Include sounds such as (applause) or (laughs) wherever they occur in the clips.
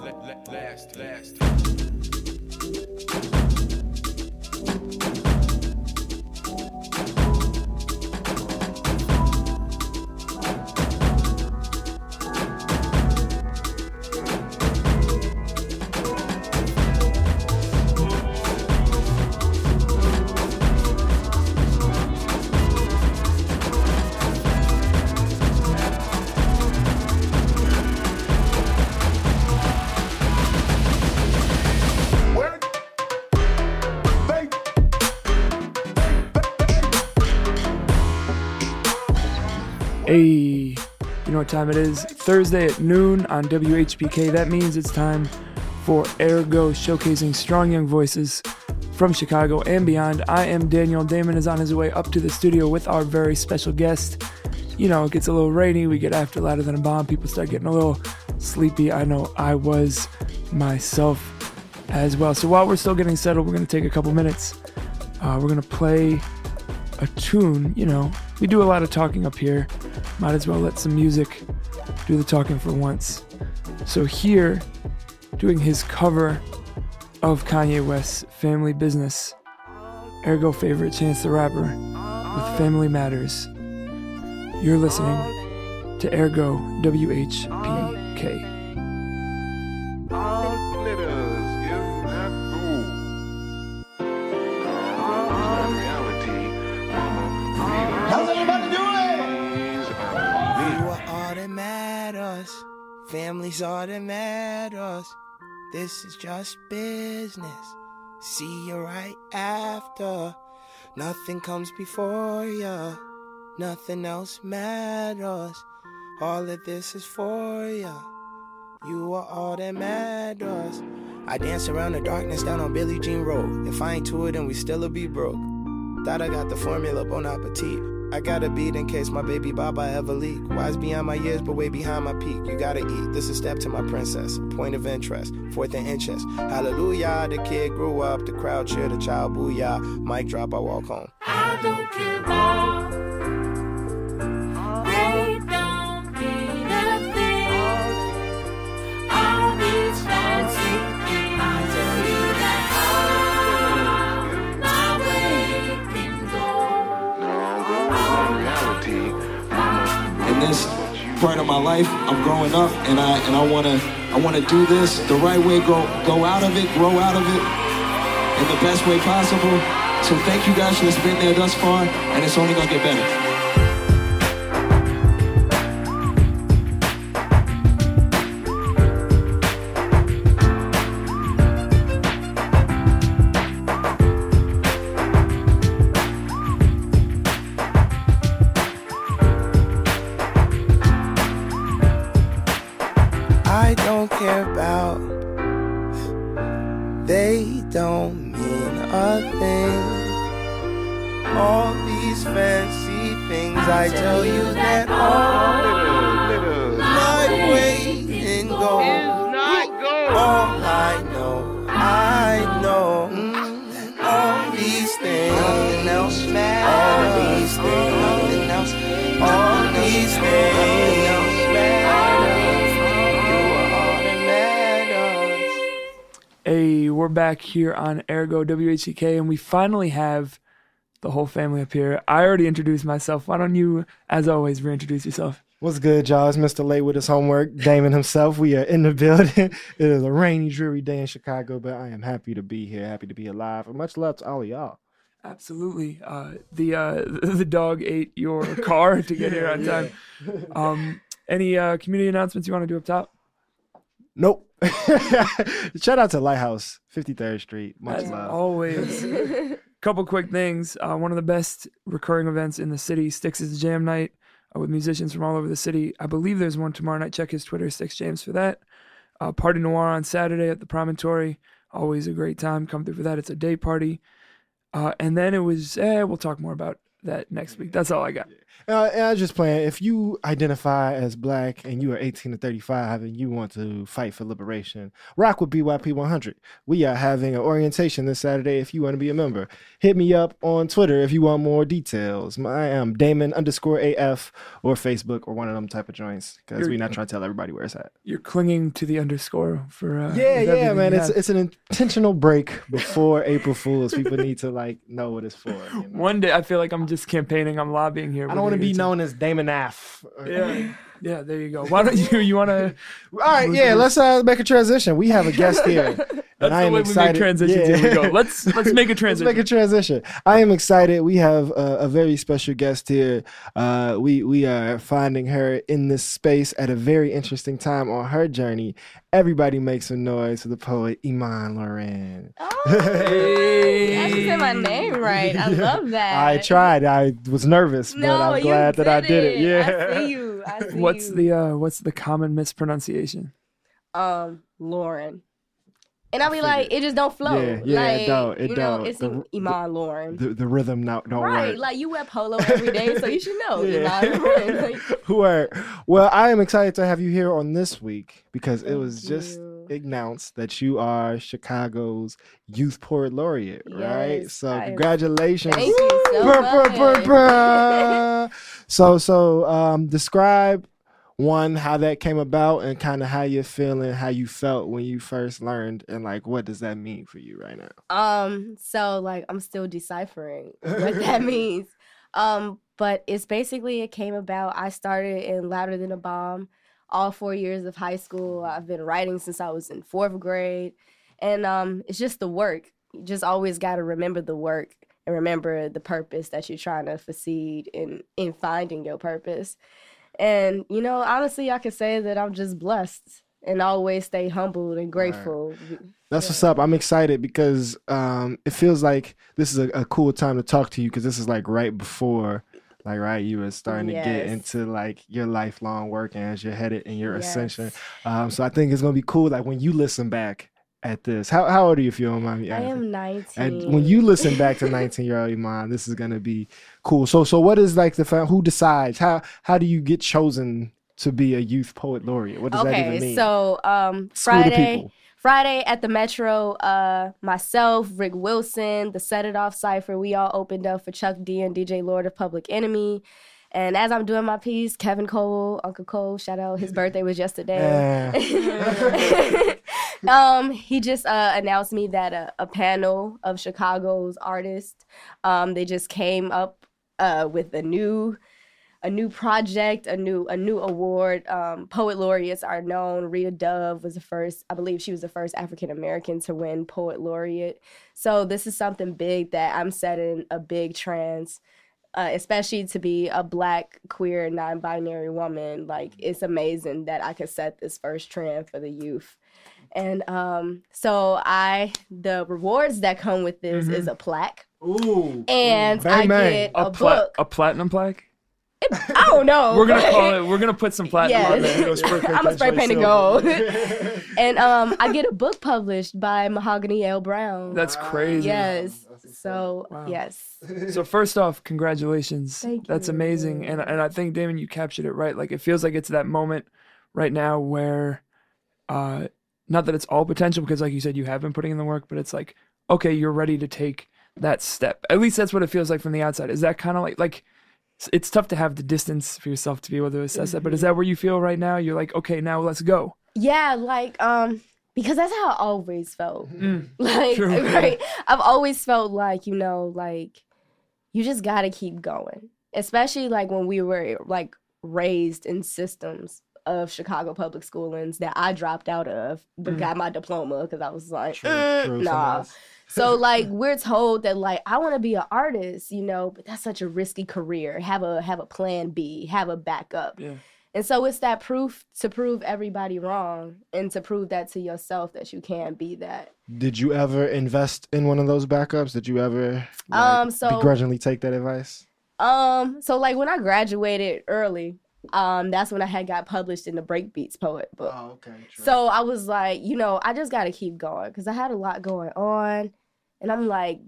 last, last. Hey, you know what time it is? Thursday at noon on WHPK. That means it's time for Ergo showcasing strong young voices from Chicago and beyond. I am Daniel. Damon is on his way up to the studio with our very special guest. You know, it gets a little rainy. We get after louder than a bomb. People start getting a little sleepy. I know I was myself as well. So while we're still getting settled, we're going to take a couple minutes. Uh, we're going to play a tune. You know, we do a lot of talking up here. Might as well let some music do the talking for once. So here, doing his cover of Kanye West's Family Business, ergo favorite Chance the Rapper with Family Matters. You're listening to Ergo WHPK. Matters. Family's all that matters. This is just business. See you right after. Nothing comes before ya. Nothing else matters. All of this is for ya. You are all that matters. I dance around the darkness down on Billie Jean Road. If I ain't to it, then we still'll be broke. Thought I got the formula, bon appetit. I gotta beat in case my baby Baba ever leak. Wise beyond my years, but way behind my peak. You gotta eat. This is step to my princess. Point of interest. Fourth and interest. Hallelujah. The kid grew up. The crowd cheer. The child booyah. Mic drop. I walk home. I don't care about. This part of my life. I'm growing up and i and i want to i want to do this the right way go go out of it grow out of it in the best way possible. So thank you guys for been there thus far and it's only gonna get better we're back here on Ergo WHPK, and we finally have the whole family up here. I already introduced myself. Why don't you, as always, reintroduce yourself? What's good, y'all? It's Mr. Late with his homework. Damon himself. We are in the building. (laughs) it is a rainy, dreary day in Chicago, but I am happy to be here, happy to be alive. And much love to all of y'all. Absolutely. Uh, the uh, (laughs) the dog ate your car to get here on (laughs) time. Um, any uh, community announcements you want to do up top? Nope. (laughs) Shout out to Lighthouse, 53rd Street. Much As love. always. (laughs) Couple quick things. Uh, one of the best recurring events in the city, Styx' Jam Night, uh, with musicians from all over the city. I believe there's one tomorrow night. Check his Twitter, Styx James, for that. Uh, party Noire on Saturday at the Promontory. Always a great time. Come through for that. It's a day party. Uh, and then it was, eh, we'll talk more about that next week. That's all I got. Uh, and I was just playing. If you identify as black and you are 18 to 35 and you want to fight for liberation, rock with BYP 100. We are having an orientation this Saturday. If you want to be a member, hit me up on Twitter if you want more details. I am Damon underscore AF or Facebook or one of them type of joints because we're not trying to tell everybody where it's at. You're clinging to the underscore for uh, Yeah, yeah, man. It's it's an intentional break before April Fools. People need to like know what it's for. you (laughs) know? one day I feel like I'm just campaigning. I'm lobbying here. I don't to be known as Damon Aff. Yeah, (laughs) yeah. There you go. Why don't you? You want to? (laughs) All right, yeah. Let's uh, make a transition. We have a guest here, (laughs) That's and I am way excited. we make transitions. Yeah. Here we go. Let's let's make a Let's transition. make a transition. I am excited. We have a, a very special guest here. Uh, we we are finding her in this space at a very interesting time on her journey. Everybody makes some noise for the poet Iman Loren. Oh, I should say my name right. I (laughs) love that. I tried. I was nervous, No, but I'm glad that I did it. Yeah. I see you. I (laughs) see What's you. the uh what's the common mispronunciation? um Lauren? And I'll be like, it just don't flow. Yeah, yeah, it like, don't, it you know, don't. it's The- Iman Lauren. the, the rhythm now don't right, work. like you wear polo every day, so you should know Yeah. Iman (laughs) Lauren. Like, Word. Well, I am excited to have you here on this week because it was just you. Announced that you are Chicago's Youth Poet Laureate, right? So I congratulations. Thank you so much. (laughs) so so um describe one how that came about and kind of how you're feeling, how you felt when you first learned and like what does that mean for you right now? Um, so like I'm still deciphering (laughs) what that means. Um, but it's basically it came about. I started in Louder Than a Bomb, all four years of high school. I've been writing since I was in fourth grade, and um, it's just the work. You just always got to remember the work and remember the purpose that you're trying to succeed in in finding your purpose. And you know, honestly, I can say that I'm just blessed and always stay humbled and grateful. That's what's up. I'm excited because um, it feels like this is a, a cool time to talk to you because this is like right before, like right, you were starting to get into like your lifelong work and as you're headed in your ascension. Um, so I think it's gonna be cool. Like when you listen back at this, how how old are you if you don't mind me I am 19. And when you listen back to (laughs) 19 year old Iman, this is gonna be cool. So so what is like the who decides how how do you get chosen to be a youth poet laureate? What does that even mean? so um School Friday. Friday at the Metro, uh myself, Rick Wilson, the Set It Off Cypher, we all opened up for Chuck D and DJ Lord of Public Enemy. And as I'm doing my piece, Kevin Cole, Uncle Cole, shout out, his birthday was yesterday. (laughs) um, he just uh, announced me that a, a panel of Chicago's artists, um, they just came up uh, with a new a new project, a new a new award. Um, poet laureates are known. Rita Dove was the first, I believe she was the first African American to win poet laureate. So this is something big that I'm setting a big trans, uh, especially to be a black queer non-binary woman. Like it's amazing that I could set this first trend for the youth. And um, so I the rewards that come with this is a plaque. Ooh. And Bang, I bang. get A, a, pla- book. a platinum plaque. I don't know. We're gonna call it. (laughs) We're gonna put some platinum on there. Spray paint (laughs) I'm a that spray paint painted silver. gold. (laughs) and um, I get a book published by Mahogany L. Browne. That's crazy. yes. So Wow. yes. So first off, congratulations. Thank That's you. amazing. And and I think Damon, you captured it right. Like it feels like it's that moment right now where, uh, not that it's all potential because like you said, you have been putting in the work, but it's like okay, you're ready to take that step. At least that's what it feels like from the outside. Is that kind of like like. It's- It's tough to have the distance for yourself to be able to assess that, but is that where you feel right now? You're like, okay, now let's go. Yeah, like um, because that's how I always felt. Mm. (laughs) Like True. (laughs) right, I've always felt like you know, like you just gotta keep going. Especially like when we were like raised in systems of Chicago public schoolings that I dropped out of, but Mm. got my diploma because I was like, True, "Mm, true, nah. sometimes. (laughs) So like we're told that like I want to be an artist, you know, but that's such a risky career. Have a have a plan B, have a backup. Yeah. And so it's that proof to prove everybody wrong and to prove that to yourself that you can be that. Did you ever invest in one of those backups? Did you ever like, Um, so- begrudgingly take that advice? Um so like when I graduated early, um that's when I had got published in the Breakbeats poet book. Oh, okay. True. So I was like, you know, I just got to keep going because I had a lot going on. And I'm like,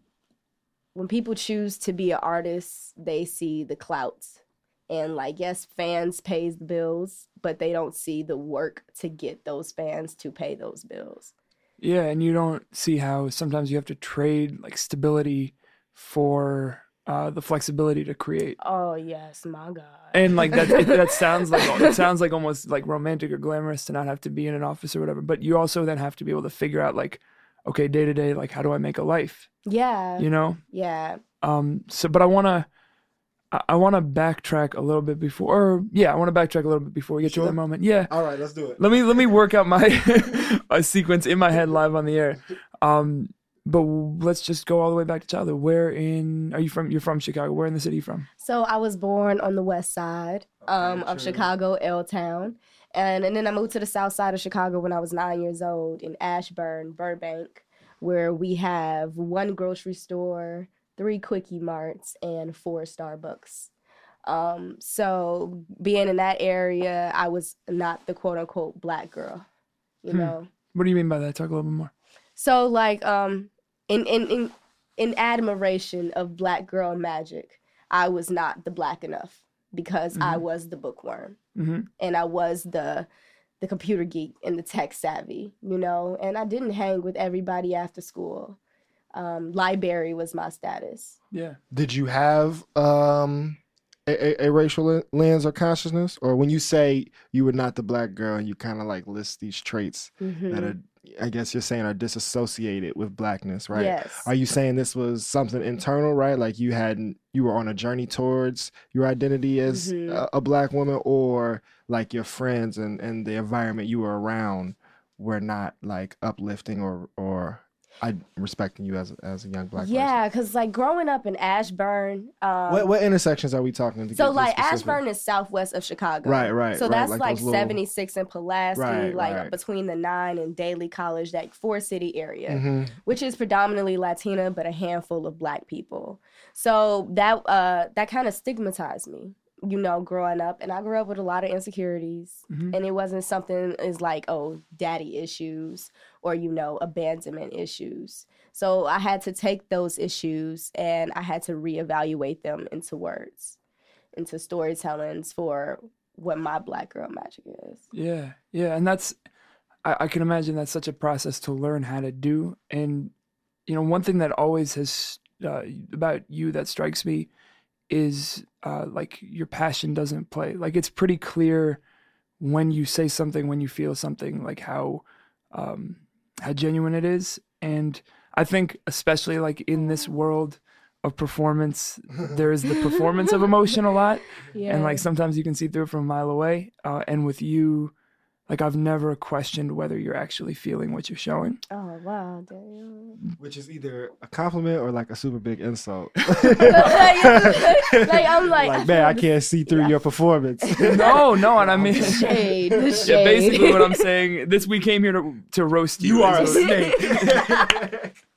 when people choose to be an artist, they see the clouts. And like yes, fans pays the bills, but they don't see the work to get those fans to pay those bills. Yeah, and you don't see how sometimes you have to trade like stability for uh, the flexibility to create. Oh yes, my God. And like that, it, that (laughs) sounds like it sounds like almost like romantic or glamorous to not have to be in an office or whatever. But you also then have to be able to figure out like, okay, day to day, like how do I make a life? yeah. You know. Yeah. Um. So, but I wanna, I, I wanna backtrack a little bit before. Or yeah, I wanna backtrack a little bit before we get to Sure. that moment. Yeah. All right, let's do it. Let me let me work out my (laughs) a sequence in my (laughs) head live on the air. Um, but let's just go all the way back to childhood. Where in are you from? You're from Chicago. Where in the city you from? So I was born on the west side um, of true. Chicago, L Town. And, and then I moved to the south side of Chicago when I was nine years old in Ashburn, Burbank, where we have one grocery store, three Quickie Marts, and four Starbucks. Um, so being in that area, I was not the quote unquote black girl, you Hmm. know. What do you mean by that? Talk a little bit more. So like um in in in in admiration of black girl magic, I was not the black enough because I was the bookworm hmm and I was the the computer geek and the tech savvy, you know, and I didn't hang with everybody after school. Um, library was my status. Yeah. Did you have um a, a, a racial lens or consciousness, or when you say you were not the black girl and you kind of like list these traits Mhm. that are, I guess you're saying are disassociated with blackness, right? Yes. Are you saying this was something internal, right? Like you hadn't, you were on a journey towards your identity as Mhm. a, a black woman, or like your friends and and the environment you were around were not like uplifting or or I respecting you as a- as a young black yeah, because like growing up in Ashburn, um, What what intersections are we talking? To So like? Ashburn is southwest of Chicago. Right, right, So right, that's like like, those little- 76 and Pulaski, Right, like right. between the nine and Daley College, that four city area, Mhm. which is predominantly Latina, but a handful of black people. So that uh that kind of stigmatized me, you know, growing up. And I grew up with a lot of insecurities. Mhm. And it wasn't something is like, oh, daddy issues or, you know, abandonment issues. So I had to take those issues and I had to reevaluate them into words, into storytellings for what my black girl magic is. Yeah, yeah, and that's I, I can imagine that's such a process to learn how to do. And you know, one thing that always has uh, about you that strikes me is uh, like your passion doesn't play. Like it's pretty clear when you say something, when you feel something, like how um, how genuine it is. And I think, especially like in this world of performance, (laughs) there is the performance of emotion a lot Yeah. (laughs) and like sometimes you can see through it from a mile away. Uh, and with you, like I've never questioned whether you're actually feeling what you're showing. oh, wow. Damn. Which is either a compliment or like a super big insult. (laughs) (laughs) (laughs) like, I'm like, like, man, I can't see through your performance. no, no, and I mean, The shade. The yeah, shade. basically what I'm saying. This we came here to to roast you. you are a snake.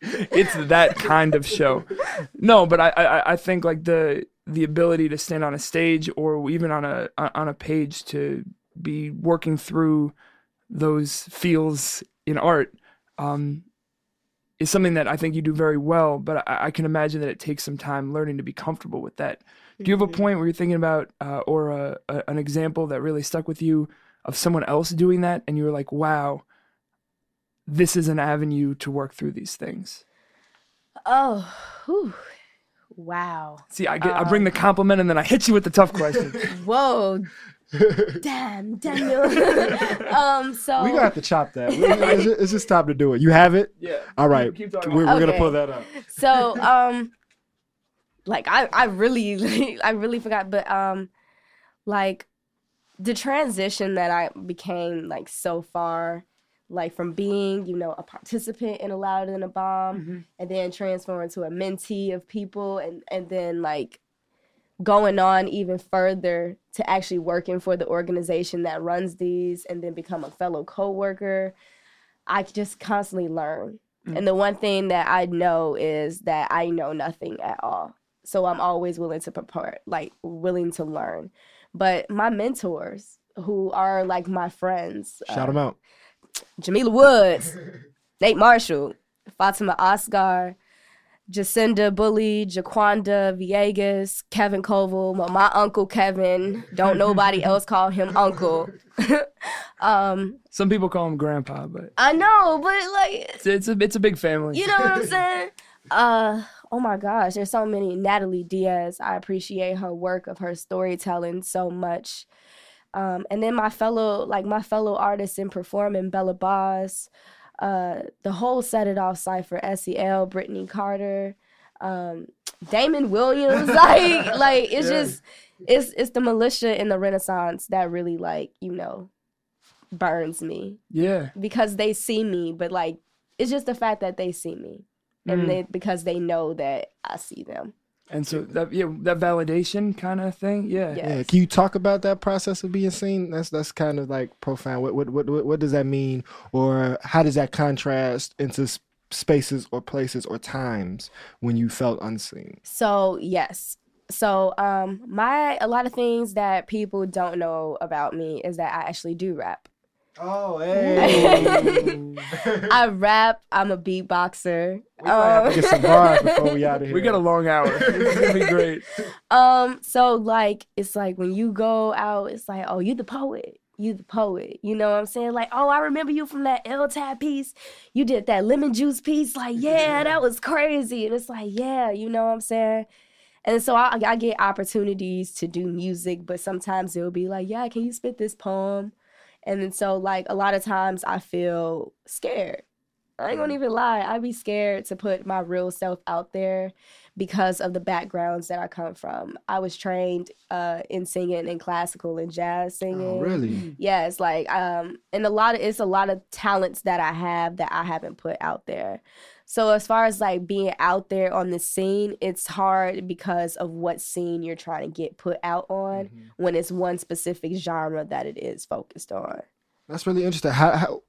it's that kind of show. No, but I, I I think like the the ability to stand on a stage or even on a on a page to be working through those feels in art um, is something that I think you do very well. But I, I can imagine that it takes some time learning to be comfortable with that. Do you have a point where you're thinking about uh, or a, a, an example that really stuck with you of someone else doing that, and you were like, "Wow, this is an avenue to work through these things." Oh, whew. wow. See, I get, I bring the compliment and then I hit you with the tough question. (laughs) Whoa. (laughs) Damn, Daniel. (laughs) um, so we got to have to chop that. It's just, it's just time to do it. You have it. yeah. All right, Keep talking we're, we're gonna Okay. pull that up. so um like I I really (laughs) I really forgot but um like the transition that I became like so far like from being you know a participant in a louder than a bomb Mhm. and then transform into a mentee of people and and then like going on even further to actually working for the organization that runs these and then become a fellow coworker. I just constantly learn. And the one thing that i know is that i know nothing at all. So i'm always willing to prepare like willing to learn. But my mentors who are like my friends Shout uh, them out. Jamila Woods, Nate Marshall, Fatimah Asghar, Jacinda Bully, Jaquanda Viegas, Kevin Coval, my, my uncle Kevin. Don't nobody (laughs) else call him uncle. (laughs) um, Some people call him grandpa, but I know, but like it's it's a it's a big family. you know what I'm (laughs) saying? Uh oh my gosh, there's so many Natalie Diaz. I appreciate her work of her storytelling so much. Um, and then my fellow like my fellow artists in performing Bella BAHHS, uh, the whole Set It Off cipher, SEL, Brittany Carter, um, Damon Williams, (laughs) like like it's Yeah. just it's it's the militia in the Renaissance that really like you know burns me yeah. because they see me, but like it's just the fact that they see me, and Mm. they because they know that I see them. And so that yeah that validation kind of thing. Yeah. Yeah. Yeah, can you talk about that process of being seen? That's that's kind of like profound. What what what what, what does that mean, or how does that contrast into spaces or places or times when you felt unseen? So yes. So um my a lot of things that people don't know about me is that I actually do rap. Oh, (laughs) hey. I rap, I'm a beatboxer. have to get some bars before we out of here. We got a long hour. (laughs) It's gonna be great. Um, so like it's like when you go out, it's like, oh, you the poet. You the poet. You know what I'm saying? Like, oh, I remember you from that LTAB piece. You did that lemon juice piece. Like, yeah, that was crazy. And it's like, yeah, you know what I'm saying? And so I, I get opportunities to do music, but sometimes it'll be like, yeah, can you spit this poem? And then so like a lot of times I feel scared. I ain't gonna even lie. I'd be scared to put my real self out there because of the backgrounds that I come from. I was trained uh, in singing and classical and jazz singing. Oh, really? Yes, like um, and a lot of it's a lot of talents that I have that I haven't put out there. So as far as like being out there on the scene, it's hard because of what scene you're trying to get put out on Mm-hmm. when it's one specific genre that it is focused on. That's really interesting. How, how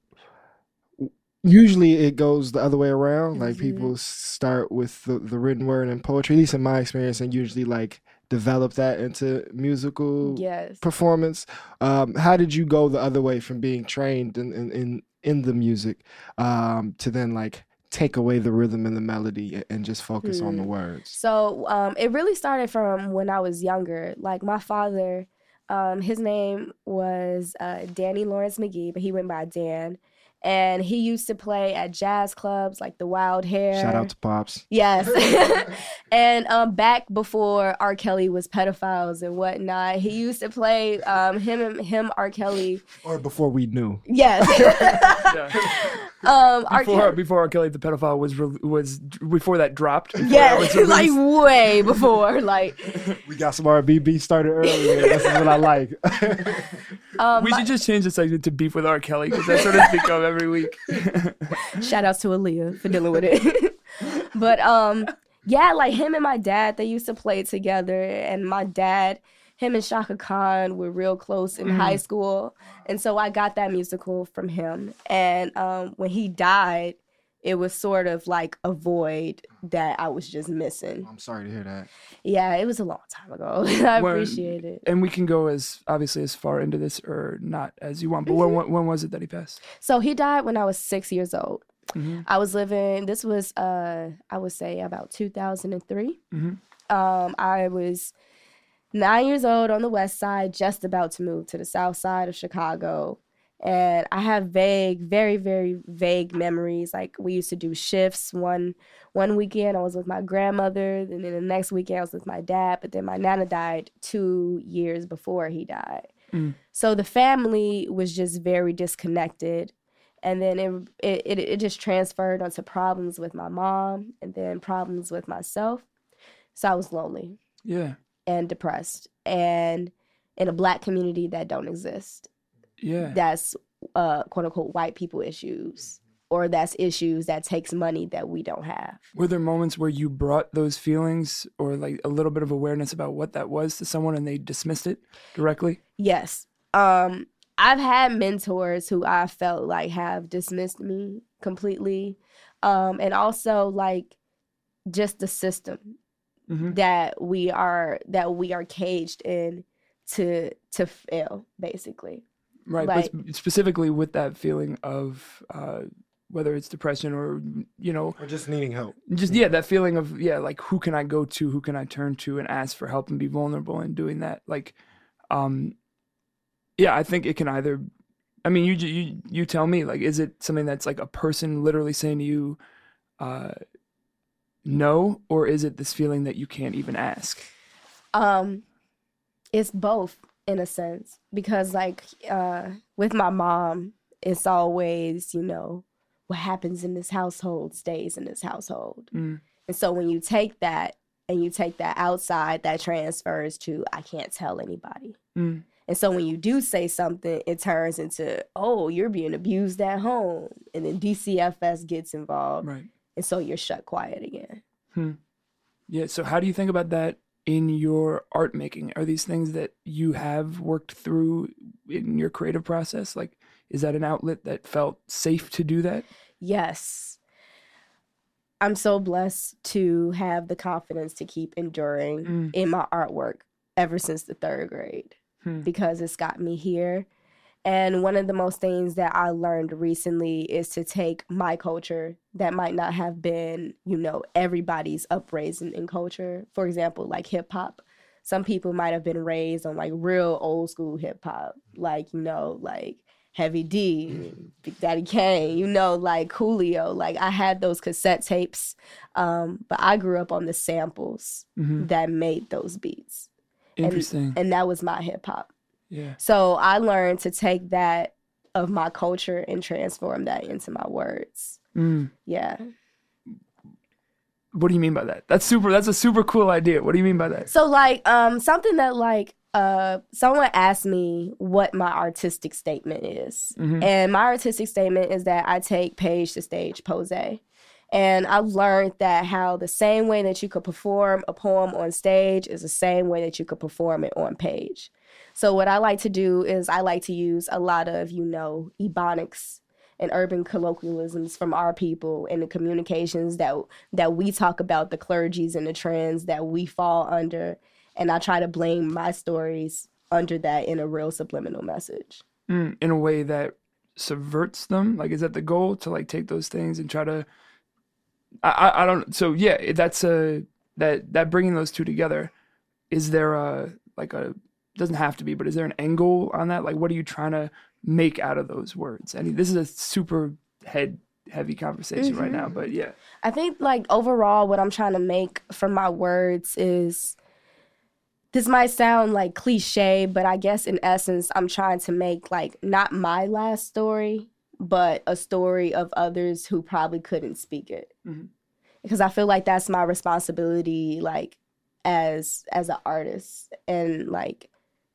usually it goes the other way around. Like Mhm. people start with the, the written word and poetry, at least in my experience, and usually like develop that into musical Yes. performance. Um, how did you go the other way from being trained in in in, in the music um, to then like take away the rhythm and the melody and just focus on the Hmm. words? So um, it really started from when I was younger. Like my father, um, his name was uh, Danny Lawrence McGee, but he went by Dan. And he used to play at jazz clubs like the Wild Hare. Shout out to Pops. Yes. (laughs) (laughs) and um, back before R. Kelly was pedophiles and whatnot, he used to play um, him him R. Kelly. Or before we knew. Yes. (laughs) Yeah. Um, R. Before Kelly. before R. Kelly the pedophile was re- was before that dropped. before that Yeah, was (laughs) like way before. Like, (laughs) We got some R&B started earlier. this is what I like. (laughs) um, we my- should just change the segment to beef with R. Kelly because that's what it's become every week. Shout outs to Aaliyah for dealing with it. but um, yeah, like him and my dad, they used to play together, and my dad, him and Chaka Khan were real close in high school, and so I got that musical from him. And um, when he died, it was sort of like a void that I was just missing. I'm sorry to hear that. Yeah, it was a long time ago. (laughs) I When- appreciate it. and we can go as obviously as far into this or not as you want. But when, when when was it that he passed? So he died when I was six years old. Mhm. I was living. This was, uh, I would say, about 2003. Mhm. Um, I was nine years old on the west side, just about to move to the south side of Chicago. And I have vague, very, very vague memories. Like we used to do shifts. One one weekend I was with my grandmother, and then the next weekend I was with my dad. But then my nana died two years before he died. Mm. So the family was just very disconnected and then it, it it it just transferred onto problems with my mom and then problems with myself so i was lonely Yeah, and depressed and in a black community that don't exist. Yeah. that's uh quote unquote white people issues or that's issues that takes money that we don't have. Were there moments where you brought those feelings or like a little bit of awareness about what that was to someone and they dismissed it directly? yes. Um i've had mentors who i felt like have dismissed me completely. Um and also like just the system Mhm. that we are that we are caged in to to fail basically Right, Like- but specifically with that feeling of uh, whether it's depression or you know Or just needing help. just yeah that feeling of yeah like who can i go to who can i turn to and ask for help and be vulnerable in doing that like um yeah i think it can either i mean you ju- you you tell me like is it something that's like a person literally saying to you uh no or is it this feeling that you can't even ask Um, it's both in a sense because like uh with my mom, it's always you know what happens in this household stays in this household, Mm. and so when you take that and you take that outside, that transfers to I can't tell anybody. Mm. And so when you do say something, it turns into, oh, you're being abused at home. And then DCFS gets involved. right And so you're shut quiet again. hmm. yeah so how do you think about that in your art making are these things that you have worked through in your creative process like is that an outlet that felt safe to do that Yes. I'm so blessed to have the confidence to keep enduring Mm. in my artwork ever since the third grade Hmm. because it's got me here. And one of the most things that I learned recently is to take my culture that might not have been, you know, everybody's upraising in culture. For example, like hip hop. Some people might have been raised on like real old school hip hop, like, you know, like Heavy D, Big Daddy Kane, you know, like Coolio. Like I had those cassette tapes, um, but I grew up on the samples Mhm. that made those beats. And- And that was my hip hop. Yeah So I learned to take that of my culture and transform that into my words. Mm. Yeah. What do you mean by that? That's super. That's a super cool idea. What do you mean by that? So like um something that like uh someone asked me what my artistic statement is. Mhm. And my artistic statement is that I take page to stage pose. And I learned that how the same way that you could perform a poem on stage is the same way that you could perform it on page. So what I like to do is I like to use a lot of, you know, ebonics and urban colloquialisms from our people and the communications that that we talk about the clergies and the trends that we fall under and I try to blame my stories under that in a real subliminal message. Mm, in a way that subverts them. Like, is that the goal to like take those things and try to? I I, I don't. So yeah, that's a that that bringing those two together. Is there a like a doesn't have to be, but is there an angle on that? Like, what are you trying to make out of those words? And this is a super head heavy conversation right now, but yeah. I think like overall what I'm trying to make from my words is this might sound like cliche, but I guess in essence I'm trying to make like not my last story, but a story of others who probably couldn't speak it. Mhm. Because I feel like that's my responsibility like as as an artist and like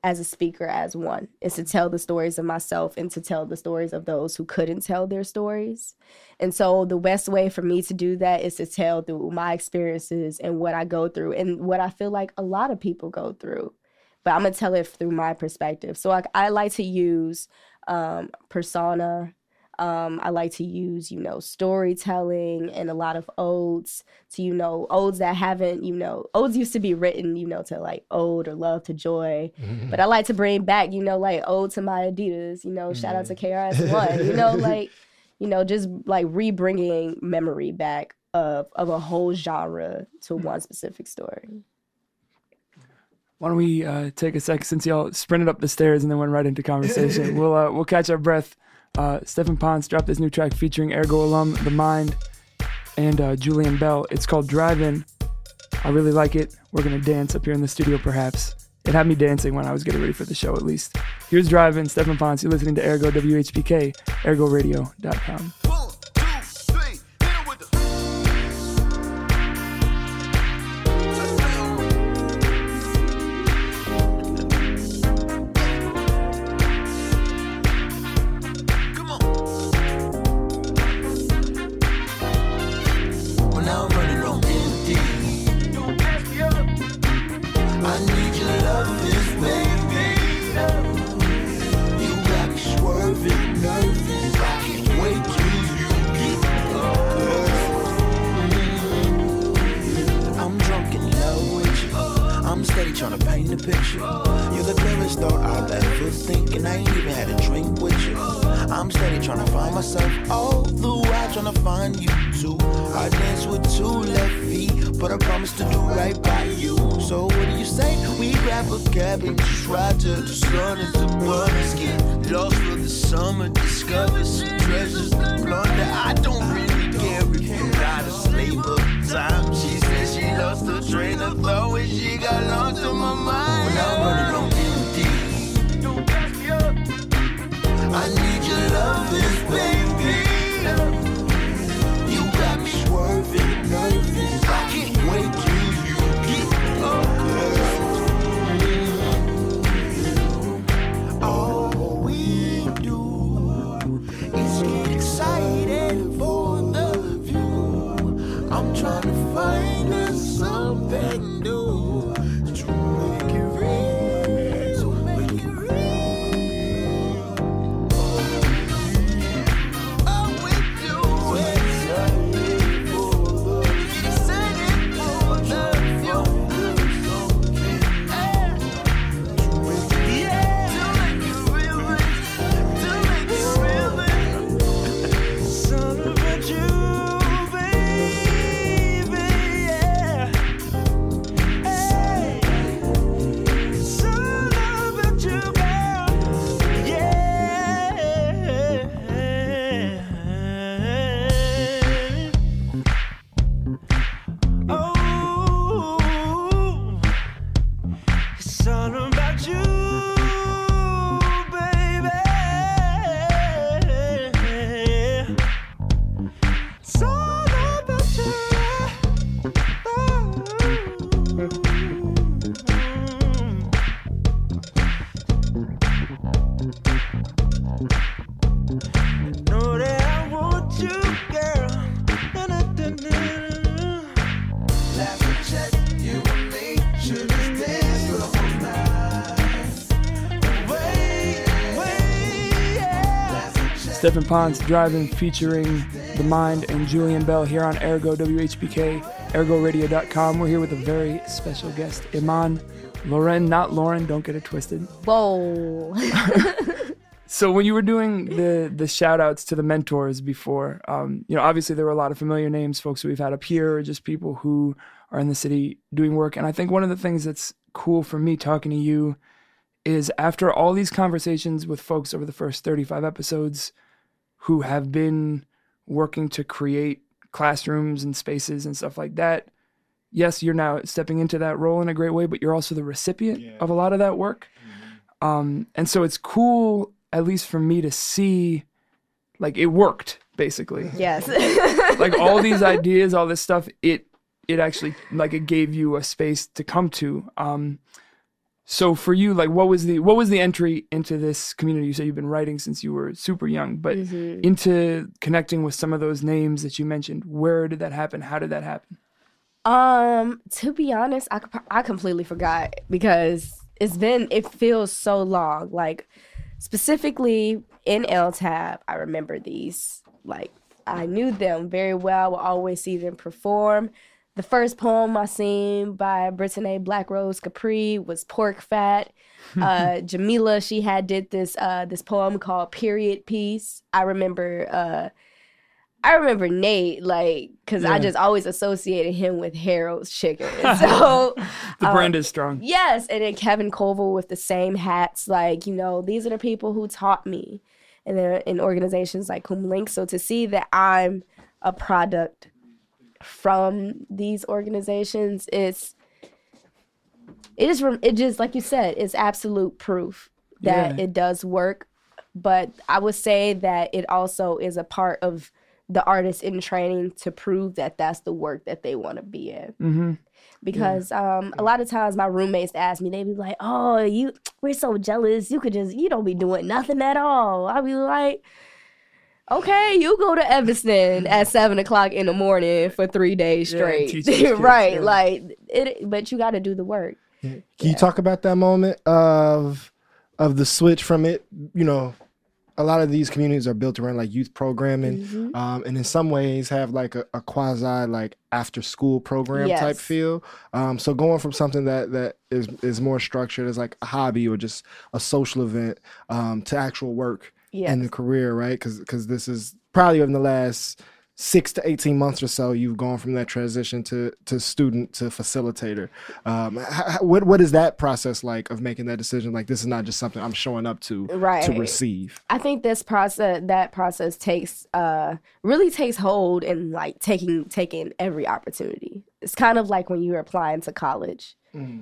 as a speaker as one is to tell the stories of myself and to tell the stories of those who couldn't tell their stories. And so the best way for me to do that is to tell through my experiences and what I go through and what I feel like a lot of people go through. But I'm gonna tell it through my perspective. So like I like to use um, persona. Um, I like to use, you know, storytelling and a lot of odes to, you know, odes that haven't, you know, odes used to be written, you know, to like ode or love to joy. But I like to bring back, you know, like ode to my Adidas, you know, shout out to KRS One, you know, (laughs) like, you know, just like re-bringing memory back of of a whole genre to one specific story. Why don't we uh, take a second since y'all sprinted up the stairs and then went right into conversation? (laughs) we'll uh, we'll catch our breath. Uh, Stefan Ponce dropped this new track featuring Ergo alum The Mind and uh, Julian Bell. It's called Driving. I really like it. We're gonna dance up here in the studio, perhaps. It had me dancing when I was getting ready for the show, at least. Here's Driving, In, Stefan Ponce. You're listening to Ergo WHPK, ErgoRadio.com. to paint picture. You're the clearest thought I'll ever think, and I ain't even had a drink with you. I'm steady trying to find myself all throughout find you too. I dance with two left feet, but I promise to do right by you. So what do you say? We grab a cab and just ride till the sun is above us. Get lost for the summer, discover some treasures to plunder. I don't really care if you got a slave of time. She said she lost her train of thought when she got lost in my mind. When I'm running on empty, don't gas me up. I need your love, this baby. Stefan Ponce driving featuring The Mind and Julian Bell here on Ergo WHPK, ergoradio.com. We're here with a very special guest, Iman Lauren, not Lauren, don't get it twisted. Whoa. (laughs) So when you were doing the the shout outs to the mentors before, um, you know, obviously there were a lot of familiar names, folks who we've had up here, or just people who are in the city doing work. And I think one of the things that's cool for me talking to you is after all these conversations with folks over the first 35 episodes who have been working to create classrooms and spaces and stuff like that. Yes, you're now stepping into that role in a great way, but you're also the recipient of a lot of that work. Um, and so it's cool, at least for me, to see like it worked basically. (laughs) yes. (laughs) like all these ideas, all this stuff, it it actually like it gave you a space to come to. Um, so for you, like what was the what was the entry into this community? You say you've been writing since you were super young, but into connecting with some of those names that you mentioned. Where did that happen? How did that happen? Um, to be honest, i, I completely forgot because it's been it feels so long. Like specifically in LTAB, I remember these. Like I knew them very well. I would always see them perform. The first poem I seen by Britteney Black Rose Kapri was Pork Fat. (laughs) Uh, Jamila, she had did this uh, this poem called Period Piece. I remember uh, I remember Nate, like, because I just always associated him with Harold's (laughs) Chicken. So, The um, brand is strong. yes. And then Kevin Coval with the same hats. Like, you know, these are the people who taught me. And they're in organizations like Kuumba Lynx. So to see that I'm a product from these organizations, it's, it is, it just, like you said, it's absolute proof that Yeah. it does work. But I would say that it also is a part of the artist in training to prove that that's the work that they want to be in. Mm-hmm. Because um, a lot of times my roommates ask me, they be like, "Oh, you, we're so jealous. You could just, you don't be doing nothing at all." I be like, "Okay, you go to Evanston at seven o'clock in the morning for three days straight, these (laughs) kids, right? yeah. Like it, but you got to do the work." Can you talk about that moment of of the switch from it? You know, a lot of these communities are built around like youth programming, Mm-hmm. um, and in some ways have like a, a quasi like after school program type feel. Um, so going from something that that is is more structured as like a hobby or just a social event um, to actual work Yes. and the career, right? Because because this is probably in the last six to 18 months or so you've gone from that transition to to student to facilitator um h- h- what what is that process like of making that decision like this is not just something i'm showing up to right. to receive I think this process, that process takes, uh, really takes hold in like taking taking every opportunity. It's kind of like when you're applying to college,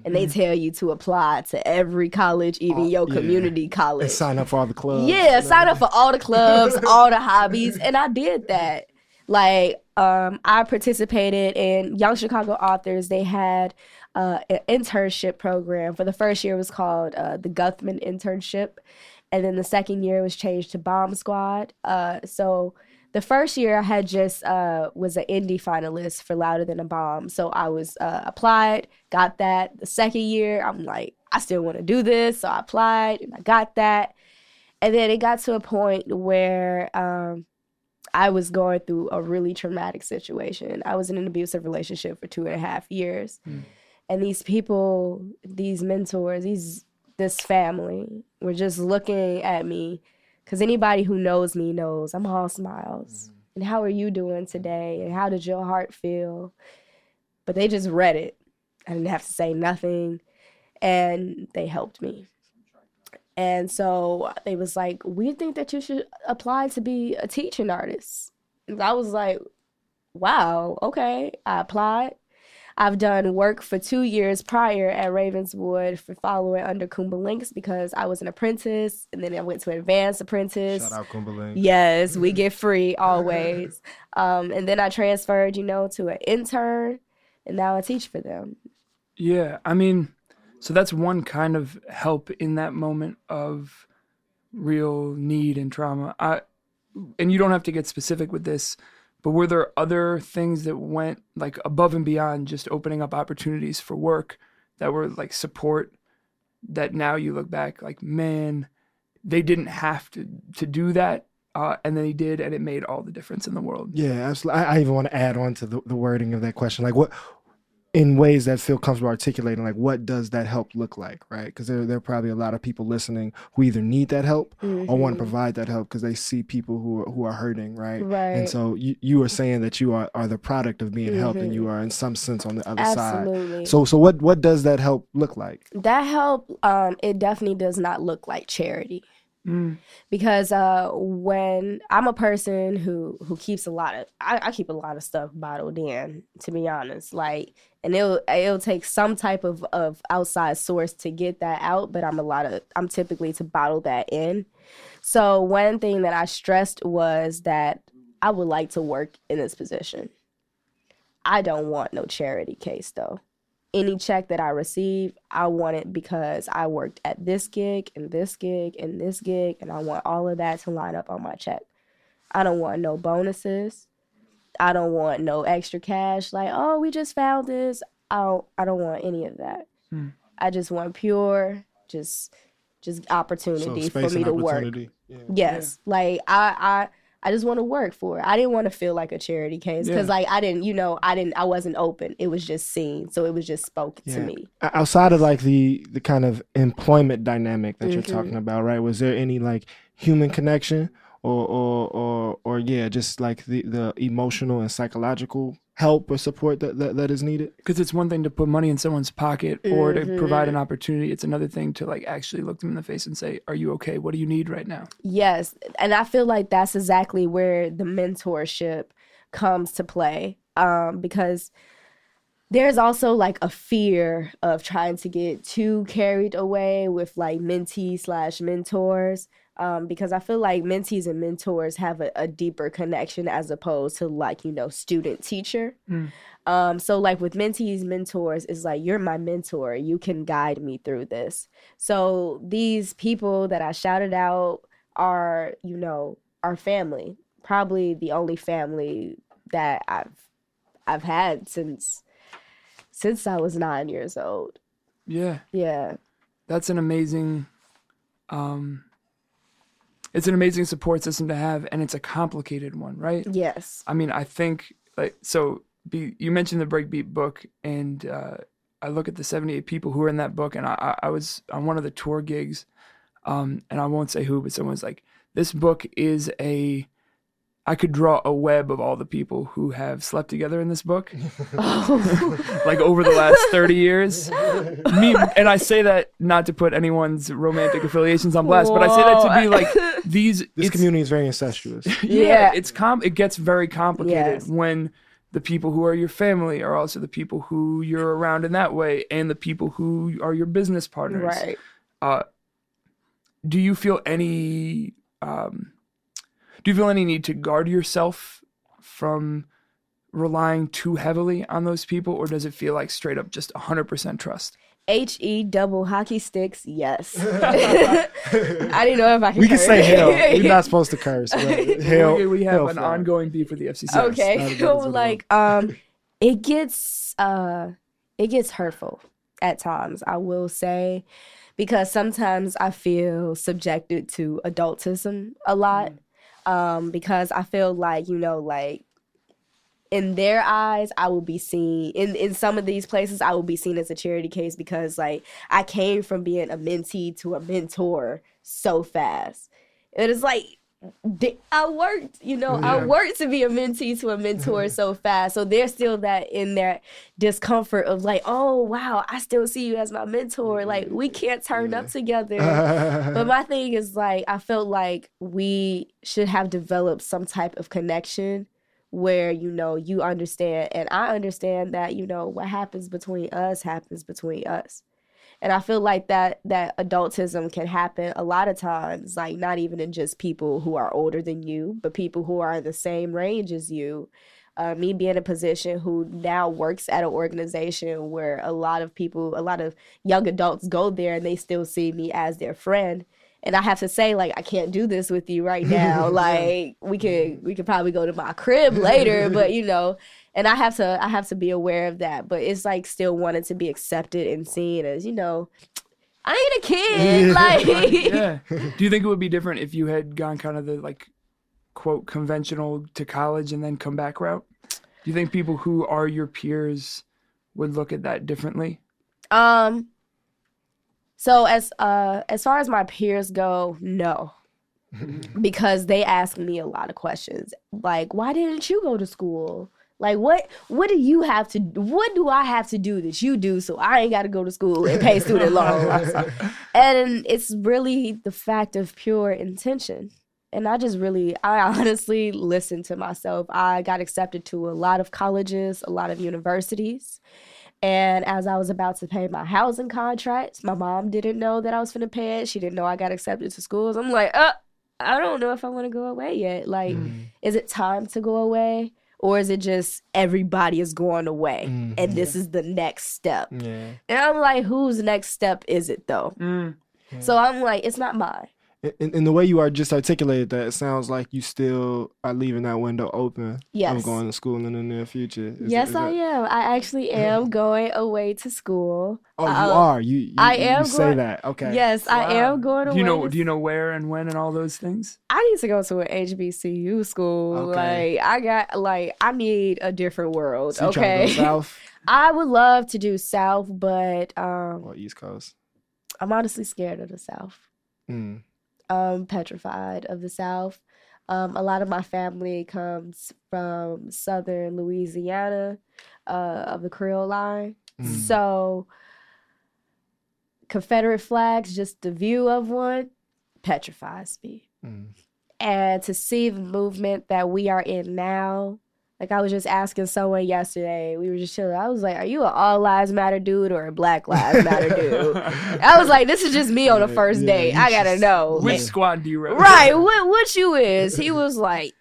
and they tell you to apply to every college, even your yeah. community college. and sign up for all the clubs Yeah, sign up for all the clubs, (laughs) all the hobbies, and I did that. Like, um, I participated in Young Chicago Authors. They had uh, an internship program. For the first year, it was called uh, the Guthman Internship, and then the second year it was changed to Bomb Squad. Uh, so the first year I had just uh, was an indie finalist for Louder Than a Bomb. So I was uh, applied, got that. The second year, I'm like, I still want to do this, so I applied and I got that. And then it got to a point where um, I was going through a really traumatic situation. I was in an abusive relationship for two and a half years. And these people, these mentors, these this family were just looking at me because anybody who knows me knows I'm all smiles. Mm-hmm. And how are you doing today? And how did your heart feel? But they just read it. I didn't have to say nothing. And they helped me. And so they was like, "We think that you should apply to be a teaching artist." And I was like, "Wow, okay." I applied. I've done work for two years prior at Ravenswood for following under Kuumba Lynx because I was an apprentice, and then I went to advanced apprentice. shout out Kuumba Lynx. Yes, we (laughs) get free always. Um, and then I transferred, you know, to an intern, and now I teach for them. Yeah, I mean, so that's one kind of help in that moment of real need and trauma. I and you don't have to get specific with this, but were there other things that went like above and beyond just opening up opportunities for work that were like support that now you look back like, man, they didn't have to to do that. Uh, and then he did, and it made all the difference in the world. Yeah, absolutely. I, I even want to add on to the, the wording of that question. Like, what, in ways that feel comfortable articulating, like, what does that help look like, right? Because there, there are probably a lot of people listening who either need that help or want to provide that help because they see people who are, who are hurting, right? right And so you, you are saying that you are, are the product of being helped and you are in some sense on the other Absolutely. side. So, so what, what does that help look like? that help um it definitely does not look like charity Mm. because uh when i'm a person who who keeps a lot of I, I keep a lot of stuff bottled in to be honest like and it'll it'll take some type of of outside source to get that out but i'm a lot of i'm typically to bottle that in so one thing that i stressed was that i would like to work in this position i don't want no charity case though any check that I receive, I want it because I worked at this gig and this gig and this gig, and I want all of that to line up on my check. I don't want no bonuses. I don't want no extra cash. Like, oh, we just found this. I don't. I don't want any of that. I just want pure, just, just opportunity for me to work. Yeah. Yes, like I, I, I just want to work for it. I didn't want to feel like a charity case because, Yeah. like, I didn't, you know, I didn't, I wasn't open. It was just seen, so it was just spoken to me. Outside of like the the kind of employment dynamic that you're Mm-hmm. talking about right was there any like human connection or or or, or yeah just like the the emotional and psychological help or support that that, that is needed? Because it's one thing to put money in someone's pocket or to provide an opportunity. It's another thing to like actually look them in the face and say are you okay? What do you need right now? Yes, and I feel like that's exactly where the mentorship comes to play. Um, because there's also like a fear of trying to get too carried away with like mentees slash mentors. Um, because I feel like mentees and mentors have a, a deeper connection as opposed to like, you know, student teacher. Um, so like with mentees, mentors, it's like you're my mentor. You can guide me through this. So these people that I shouted out are, you know, our family. Probably the only family that I've I've had since since I was nine years old. yeah Yeah. that's an amazing um it's an amazing support system to have and it's a complicated one right Yes. i mean i think like so be, you mentioned the breakbeat book and uh i look at the 78 people who are in that book and i i I was on one of the tour gigs um and i won't say who but someone's like this book is a I could draw a web of all the people who have slept together in this book, (laughs) like over the last thirty years. (laughs) Me, and I say that not to put anyone's romantic affiliations on blast, but I say that to be like these. (laughs) This community is very incestuous. yeah, Yeah. it's com it gets very complicated Yes. when the people who are your family are also the people who you're around in that way and the people who are your business partners. Right. Uh do you feel any um do you feel any need to guard yourself from relying too heavily on those people or does it feel like straight up just 100% trust? H E double hockey sticks. Yes. (laughs) (laughs) I didn't know if I could. We can curse. say hell. (laughs) We're not supposed to curse. But hell. we, we have hell an fly. ongoing beef with the FCC. okay is- so like um it gets uh it gets hurtful at times i will say because sometimes i feel subjected to adultism a lot um because i feel like you know like in their eyes i will be seen in in some of these places i will be seen as a charity case because like i came from being a mentee to a mentor so fast. It is like di- I worked, you know, I worked to be a mentee to a mentor (laughs) so fast. So there's still that in that discomfort of like, oh wow, I still see you as my mentor. Like we can't turn up together. (laughs) but my thing is like I felt like we should have developed some type of connection where you know you understand and I understand that you know what happens between us happens between us. And I feel like that that adultism can happen a lot of times, like not even in just people who are older than you, but people who are in the same range as you. Uh, me being a position who now works at an organization where a lot of people, a lot of young adults go there and they still see me as their friend. And I have to say, like, I can't do this with you right (laughs) now. like, we could, we could probably go to my crib later, but you know, and I have to, I have to be aware of that. But it's like still wanting to be accepted and seen as, you know, I ain't a kid. (laughs) Like, yeah. (laughs) (laughs) Do you think it would be different if you had gone kind of the like quote conventional to college and then come back route? Do you think people who are your peers would look at that differently? Um. So as uh as far as my peers go, no, because they ask me a lot of questions, like, "Why didn't you go to school? Like, what what do you have to? What do I have to do that you do so I ain't got to go to school and pay student loans?" (laughs) and it's really the fact of pure intention. And I just really, I honestly listened to myself. I got accepted to a lot of colleges, a lot of universities. And as I was about to pay my housing contracts, my mom didn't know that I was to pay it. She didn't know I got accepted to schools. I'm like, uh, I don't know if I want to go away yet. Like, is it time to go away? Or is it just everybody is going away and this is the next step? Yeah. And I'm like, whose next step is it though? Mm. So I'm like, it's not mine. In, in the way you are just articulated that, it sounds like you still are leaving that window open Yes. I'm going to school in the near future. Is yes, that- is I that- am. I actually (laughs) am going away to school. Oh, you Uh, are. You, you I you am say going- that. Okay. Yes, I am going away. Do you know to do you know where and when and all those things? I need to go to an HBCU school. Okay. Like I got like I need a different world. So you to okay. go (laughs) south I would love to do South, but um or East Coast? I'm honestly scared of the South. Mm. Um petrified of the South. Um a lot of my family comes from southern Louisiana, uh of the Creole line. Mm. So Confederate flags, just the view of one petrifies me. Mm. and to see the movement that we are in now like i was just asking someone yesterday we were just chilling i was like are you an all lives matter dude or a black lives matter dude (laughs) i was like this is just me on a first yeah, date you i gotta just- know (laughs) Which Like, squad do you rep? right (laughs) what what you is he was like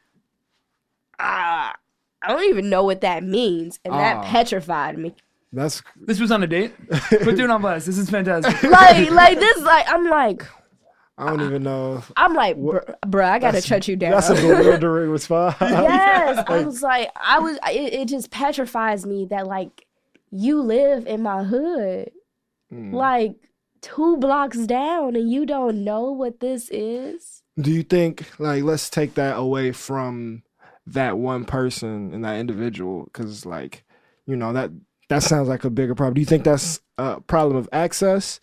ah i don't even know what that means and that Ah. petrified me That's This was on a date. Put dude on blast. This is fantastic. like like this like i'm like I don't even know. If, i'm like What- bruh, i gotta shut you down That's a bewildering (laughs) response. yes (laughs) i was like i was it, it just petrifies me that like you live in my hood Mm. like two blocks down and you don't know what this is Do you think like let's take that away from that one person and that individual because like you know that that sounds like a bigger problem. Do you think that's a problem of access,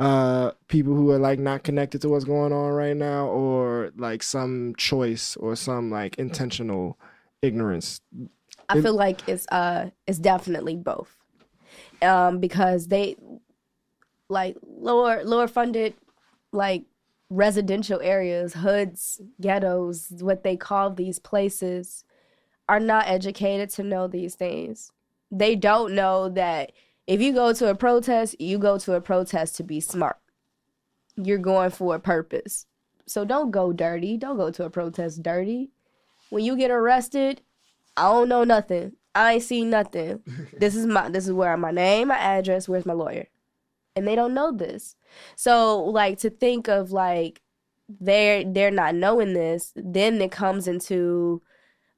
uh people who are like not connected to what's going on right now or like some choice or some like intentional ignorance I feel like it's uh it's definitely both. Um because they like lower lower funded like residential areas, hoods, ghettos, what they call these places are not educated to know these things. They don't know that if you go to a protest, you go to a protest to be smart. You're going for a purpose. So don't go dirty. Don't go to a protest dirty. When you get arrested, I don't know nothing. I ain't seen nothing. (laughs) this is my this is where my name, my address, where's my lawyer? And they don't know this. So like to think of like they're they're not knowing this, then it comes into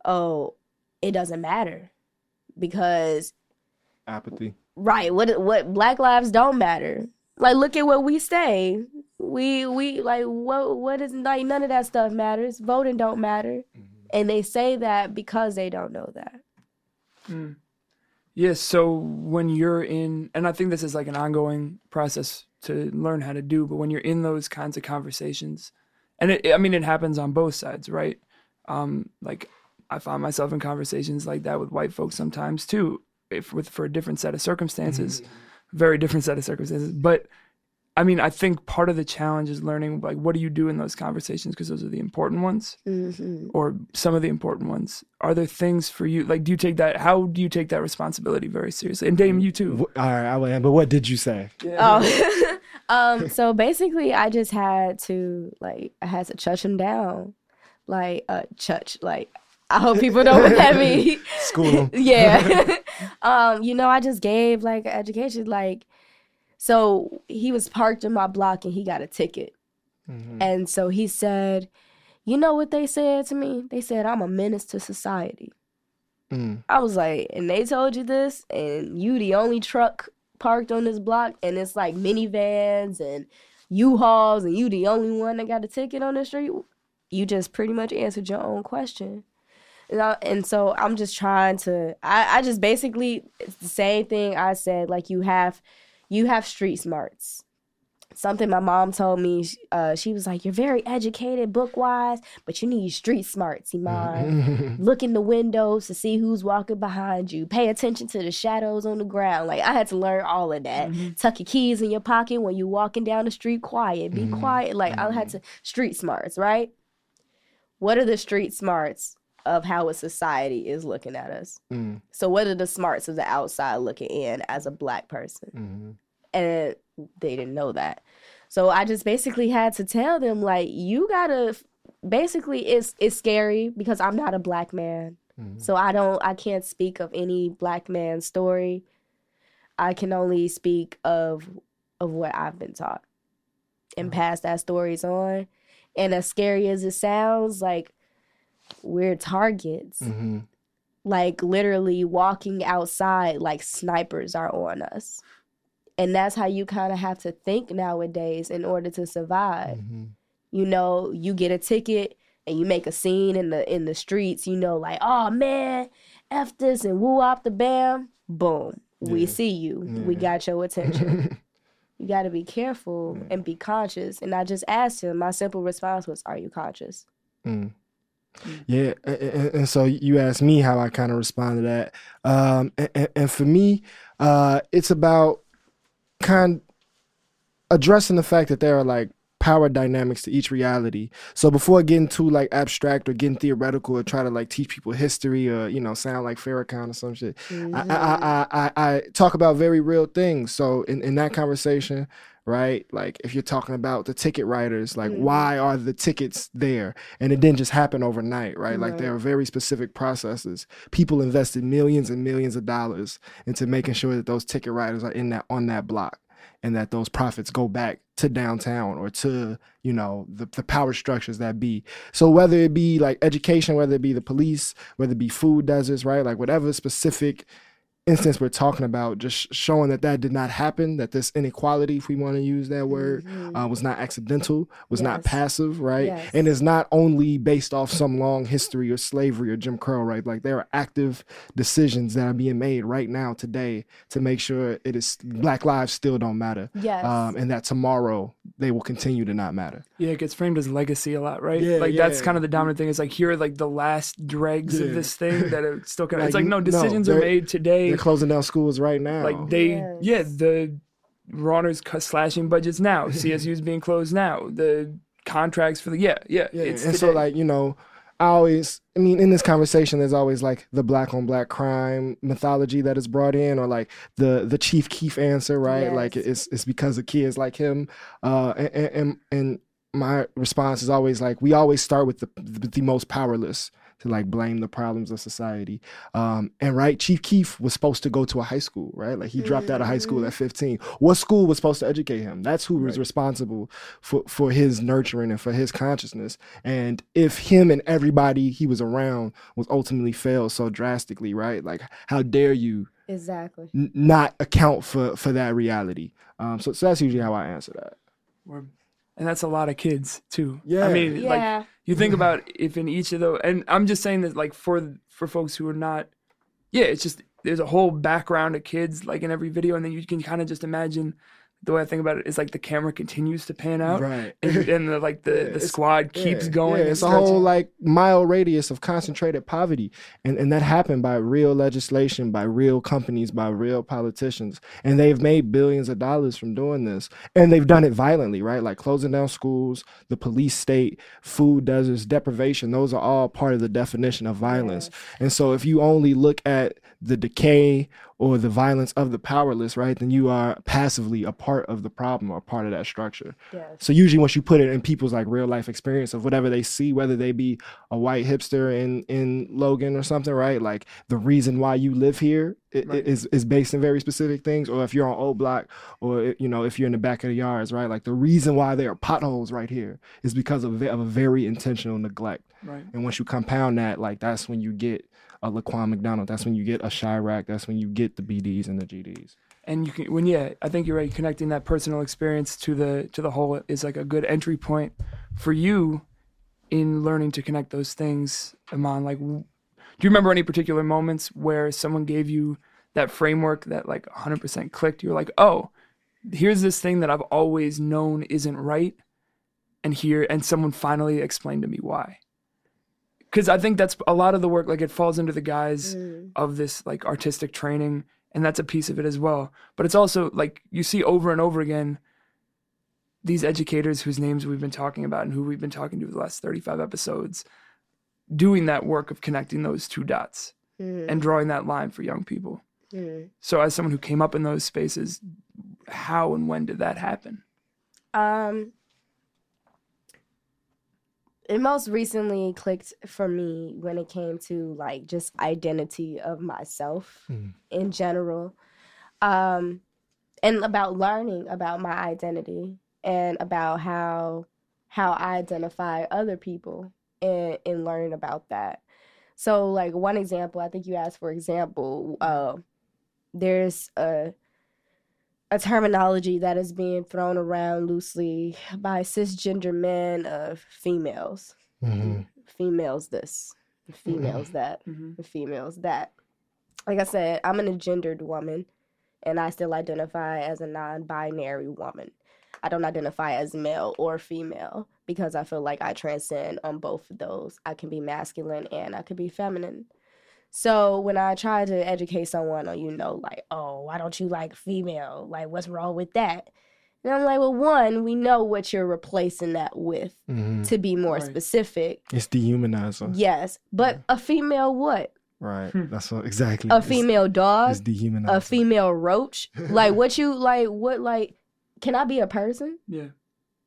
oh, it doesn't matter. Because apathy right, what what black lives don't matter. Like look at what we say. We we like what what is like none of that stuff matters. Voting don't matter. And they say that because they don't know that. Yes. So when you're in, and I think this is like an ongoing process to learn how to do, but when you're in those kinds of conversations, and it, I mean, it happens on both sides, right? Um, like I find myself in conversations like that with white folks sometimes too, if with for a different set of circumstances, very different set of circumstances. But I mean, I think part of the challenge is learning like what do you do in those conversations because those are the important ones Mm-hmm. or some of the important ones. Are there things for you like do you take that how do you take that responsibility very seriously? And Dame, you too. All right I will, but what did you say Oh, (laughs) um. So basically, I just had to like I had to church him down, like uh, church. Like I hope people know what that means. (laughs) School (laughs) yeah. (laughs) um. You know, I just gave like an education. Like, so he was parked in my block and he got a ticket, and so he said, "You know what they said to me? They said I'm a menace to society." Mm. I was like, and they told you this, and you the only truck parked on this block, and it's like minivans and U-Hauls, and you the only one that got a ticket on the street. You just pretty much answered your own question. And, so I'm just trying to. I, I just basically it's the same thing I said. Like you have, you have street smarts. Something my mom told me. Uh, she was like, "You're very educated, book wise, but you need street smarts, Emon." Mm-hmm. (laughs) look in the windows to see who's walking behind you. Pay attention to the shadows on the ground. Like I had to learn all of that. Mm-hmm. Tuck your keys in your pocket when you're walking down the street. Quiet. Be mm-hmm. quiet. Like I had to street smarts, right? What are the street smarts of how a society is looking at us? Mm. So what are the smarts of the outside looking in as a black person? Mhm. and they didn't know that. So I just basically had to tell them like you gotta basically it's it's scary because I'm not a black man. So I don't I can't speak of any black man's story. I can only speak of of what I've been taught and pass that stories on. And as scary as it sounds, like we're targets. Mhm. Like literally walking outside like snipers are on us. And that's how you kind of have to think nowadays in order to survive. Mhm. you know you get a ticket and you make a scene in the in the streets you know like oh man f this and woo up the bam. Boom. We see you. We got your attention. (laughs) You got to be careful and be conscious. And i just asked him my simple response was are you conscious? Mm. Yeah, and, and, and so you asked me how I kind of respond to that, um, and, and, for me, uh, it's about kind addressing the fact that there are like power dynamics to each reality. So before getting too like abstract or getting theoretical or try to like teach people history or you know sound like Farrakhan or some shit, I, I, I, I, I talk about very real things. So in, in that conversation, right? Like if you're talking about the ticket writers, like mm-hmm. why are the tickets there? And it didn't just happen overnight, right? Like there are very specific processes. People invested millions and millions of dollars into making sure that those ticket writers are in that on that block and that those profits go back to downtown or to you know the, the power structures that be so whether it be like education whether it be the police whether it be food deserts right like whatever specific instance we're talking about, just showing that that did not happen, that this inequality, if we want to use that word, uh, was not accidental, was not Mm-hmm. Passive, right? Yes. And is not only based off some long history of slavery or Jim Crow, right? Like there are active decisions that are being made right now, today, to make sure it is Black lives still don't matter. Yes. Um, and that tomorrow they will continue to not matter. Yeah, it gets framed as legacy a lot, right? Yeah, like that's kind of the dominant thing. It's like here are like the last dregs Yeah. of this thing that are still kind of. (laughs) Like, it's like no no, decisions are they're- made today. They're closing down schools right now. Like they, Yes. yeah, the runners cu- slashing budgets now. (laughs) CSU's being closed now. The contracts for the yeah, yeah. Yeah, it's and so like you know, I always, I mean, in this conversation, there's always like the black on black crime mythology that is brought in, or like the the Chief Keef answer, right? Like it's it's because of kids like him, uh, and and, and my response is always like we always start with the the, the most powerless to like blame the problems of society. Um, and right, Chief Keef was supposed to go to a high school, right? Like he dropped out of high school at 15. What school was supposed to educate him? That's who was responsible for for his nurturing and for his consciousness. And if him and everybody he was around was ultimately failed so drastically, right? Like how dare you exactly. n- not account for for that reality? Um, so so that's usually how I answer that. We're- and that's a lot of kids too. Yeah. I mean, like you think about if in each of those, and I'm just saying that like for for folks who are not, yeah, it's just there's a whole background of kids like in every video, and then you can kind of just imagine the way I think about it is like the camera continues to pan out, Right. and, and the, like the the squad keeps Yeah, going. Yeah, it's a whole like mile radius of concentrated poverty, and and that happened by real legislation, by real companies, by real politicians, and they've made billions of dollars from doing this, and they've done it violently, right? Like closing down schools, the police state, food deserts, deprivation. Those are all part of the definition of violence. And so, if you only look at the decay or the violence of the powerless, right, then you are passively a part of the problem or part of that structure. Yes. So usually once you put it in people's like real life experience of whatever they see, whether they be a white hipster in in Logan or something, right? Like the reason why you live here i- i- is is based in very specific things. Or if you're on O Block, or you know if you're in the back of the yards, right? Like the reason why there are potholes right here is because of, of a very intentional neglect. Right. And once you compound that, like that's when you get a Laquan McDonald. That's when you get a Chiraq. That's when you get the BDs and the GDs. and you can when yeah i think you're right connecting that personal experience to the to the whole is like a good entry point for you in learning to connect those things Emon like do you remember any particular moments where someone gave you that framework that like 100% clicked? You're like oh here's this thing that i've always known isn't right and here and someone finally explained to me why because i think that's a lot of the work like it falls into the guise mm. of this like artistic training and that's a piece of it as well. But it's also like you see over and over again these educators whose names we've been talking about and who we've been talking to the last 35 episodes doing that work of connecting those two dots and mm. drawing that line for young people. Mm. So as someone who came up in those spaces how and when did that happen? Um, it most recently clicked for me when it came to like just identity of myself in general, um, and about learning about my identity and about how how I identify other people and and learning about that. So, like one example, I think you asked for example. Uh, there's a a terminology that is being thrown around loosely by cisgender men of females. Mm-hmm. Females this, mm-hmm. females that, mm-hmm. females that. Like I said, I'm an gendered woman and I still identify as a non binary woman. I don't identify as male or female because I feel like I transcend on both of those. I can be masculine and I can be feminine. So when I try to educate someone on, you know, like, oh, why don't you like female? Like, what's wrong with that? And I'm like, well, one, we know what you're replacing that with mm-hmm. to be more Right. specific. It's dehumanizing. Yes, but a female what? Right. Hmm. That's what exactly. A It's- female dog? It's dehumanizing. A female roach? like, what you like? What like? Can I be a person? yeah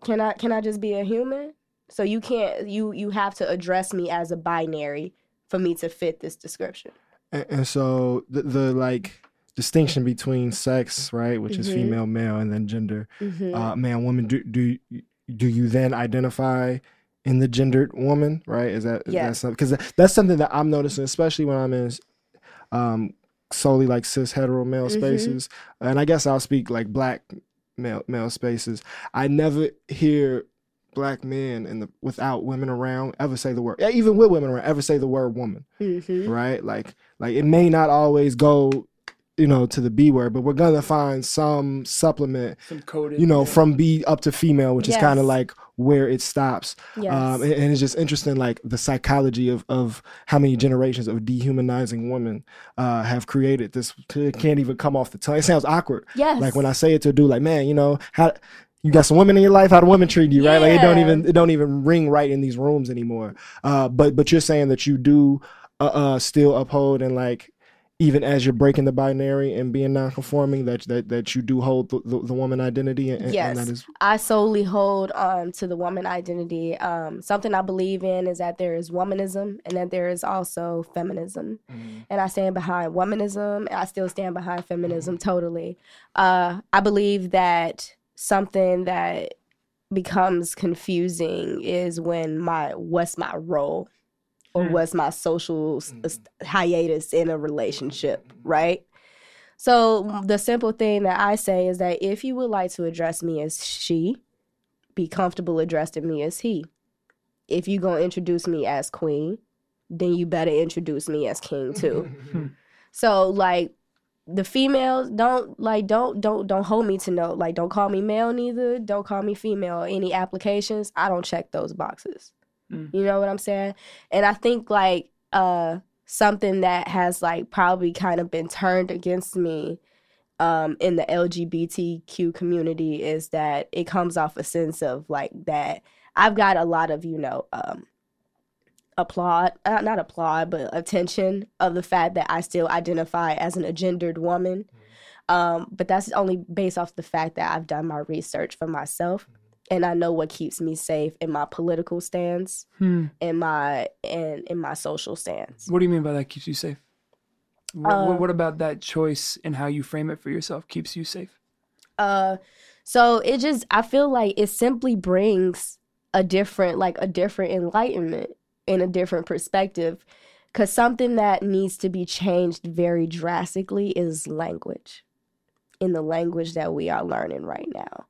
Can I can I just be a human? So you can't you you have to address me as a binary for me to fit this description. and, and so the, the like distinction between sex, right, which is Mhm. female, male, and then gender, Mhm. uh, man, woman. Do do do you then identify in the gendered woman, right? Is that is Yeah. that something? Because that's something that I'm noticing, especially when I'm in um, solely like cis hetero male Mhm. spaces, and I guess I'll speak like black male male spaces. I never hear black men and the without women around ever say the word even with women around ever say the word woman Mhm. right like like it may not always go you know to the b word but we're gonna find some supplement Some coded. you know yeah. from b up to female which is kind of like where it stops Yes. um, and, and it's just interesting, like the psychology of, of how many generations of dehumanizing women uh, have created this. It can't even come off the tongue. It sounds awkward. yes. Like when I say it to a dude, like, man, you know, how you got some women in your life, how do women treat you, right? Like it don't even it don't even ring right in these rooms anymore. Uh, but but you're saying that you do uh, uh, still uphold and like even as you're breaking the binary and being non-conforming, that that that you do hold the, the, the woman identity and, and Yes. that is I solely hold on to the woman identity. Um, something I believe in is that there is womanism and that there is also feminism. And I stand behind womanism and I still stand behind feminism totally. Uh, I believe that something that becomes confusing is when my what's my role or Hmm. what's my social s- hiatus in a relationship, right? So the simple thing that I say is that if you would like to address me as she, be comfortable addressing me as he. If you gonna introduce me as queen, then you better introduce me as king too. (laughs) so like the females don't like don't don't don't hold me to no like don't call me male neither. Don't call me female. Any applications, I don't check those boxes. Mm. You know what I'm saying? And I think like uh something that has like probably kind of been turned against me um in the LGBTQ community is that it comes off a sense of like that I've got a lot of, you know, um applaud uh, not applaud but attention of the fact that I still identify as an agendered woman. Um but that's only based off the fact that I've done my research for myself and I know what keeps me safe in my political stance Hmm. in my and in my social stance. What do you mean by that keeps you safe? What, what, what about that choice and how you frame it for yourself keeps you safe? Uh so it just I feel like it simply brings a different like a different enlightenment and a different perspective cuz something that needs to be changed very drastically is language. In the language that we are learning right now.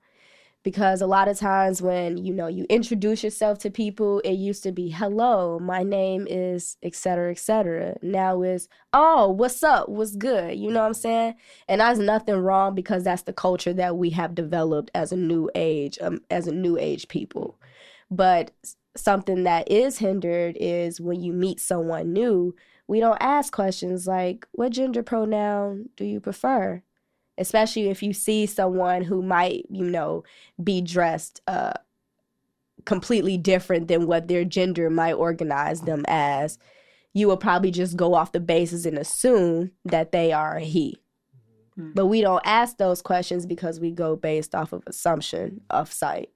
because a lot of times when you know you introduce yourself to people it used to be hello my name is etc cetera et cetera now is oh what's up what's good you know what i'm saying and that's nothing wrong because that's the culture that we have developed as a new age um, as a new age people but something that is hindered is when you meet someone new we don't ask questions like what gender pronoun do you prefer? Especially if you see someone who might you know be dressed uh completely different than what their gender might organize them as you will probably just go off the basis and assume that they are a he. Hmm. but we don't ask those questions because we go based off of assumption of sight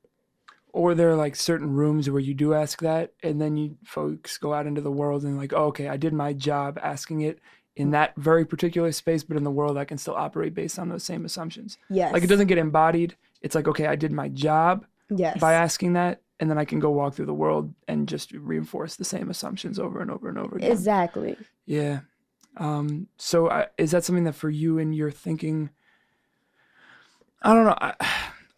Or there are like certain rooms where you do ask that, and then you folks go out into the world and like, oh, okay, I did my job asking it in that very particular space, but in the world I can still operate based on those same assumptions. yes Like it doesn't get embodied. It's like, okay, I did my job yes by asking that, and then I can go walk through the world and just reinforce the same assumptions over and over and over again. exactly Yeah. Um, so I, is that something that for you and your thinking? I don't know. I,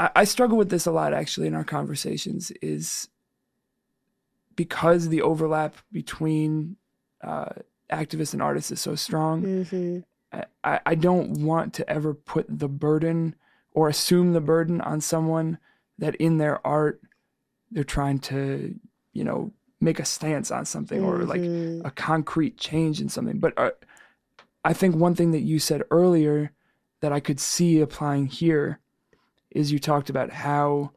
I, I struggle with this a lot actually in our conversations. Is because the overlap between uh, activists and artists is so strong. hmm I- I, don't want to ever put the burden or assume the burden on someone that in their art they're trying to, you know, make a stance on something or like Mhm. a concrete change in something. But uh, I think one thing that you said earlier that I could see applying here is you talked about how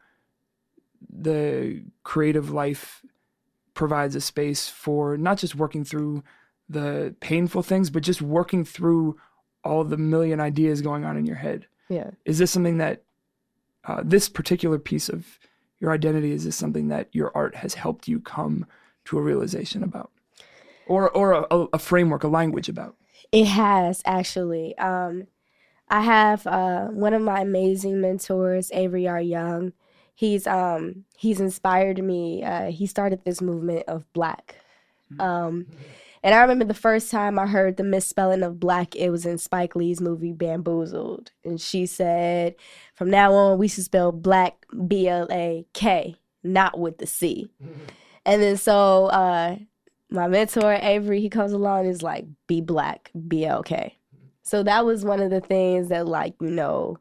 the creative life provides a space for not just working through the painful things, but just working through all the million ideas going on in your head. yeah Is this something that uh, this particular piece of your identity is this something that your art has helped you come to a realization about, or or a, a framework, a language about? It has actually. Um, I have uh, one of my amazing mentors, Avery R. Young. He's um, he's inspired me. Uh, he started this movement of Black, um, And I remember the first time I heard the misspelling of black, it was in Spike Lee's movie Bamboozled. And she said, from now on, we should spell black B L A K, not with the C. And then so uh, my mentor, Avery, he comes along and is like, be black, B L K. So that was one of the things that, like, you know,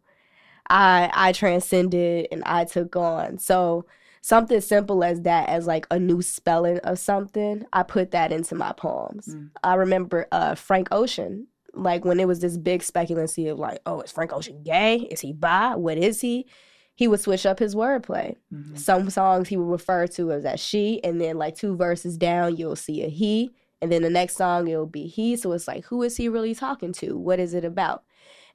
I I transcended and I took on. So something simple as that, as like a new spelling of something, I put that into my poems. I remember uh, Frank Ocean, like when it was this big speculancy of like, oh, is Frank Ocean gay? Is he bi? What is he? He would switch up his wordplay. Some songs he would refer to as a she, and then like two verses down, you'll see a he, and then the next song it'll be he. So it's like, who is he really talking to? What is it about?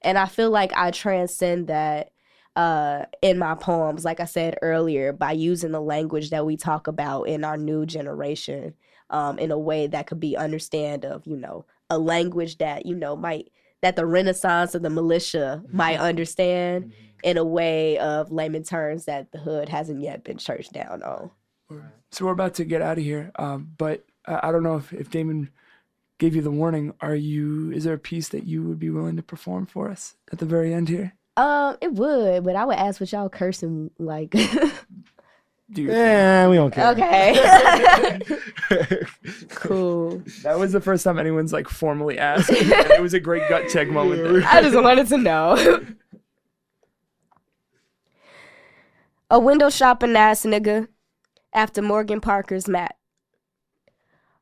And I feel like I transcend that uh, in my poems, like I said earlier, by using the language that we talk about in our new generation um, in a way that could be understand of, you know, a language that, you know, might that the renaissance of the militia might understand in a way of layman terms that the hood hasn't yet been churched down on. So we're about to get out of here, um, but I, I don't know if, if Damon gave you the warning. Are you? Is there a piece that you would be willing to perform for us at the very end here? Um, it would, but I would ask what y'all cursing like. (laughs) Do you, Yeah, we don't care. okay. (laughs) cool. That was the first time anyone's like formally asked. it was a great gut check moment. There. I just wanted to know. a window shopping ass nigga after Morgan Parker's mat.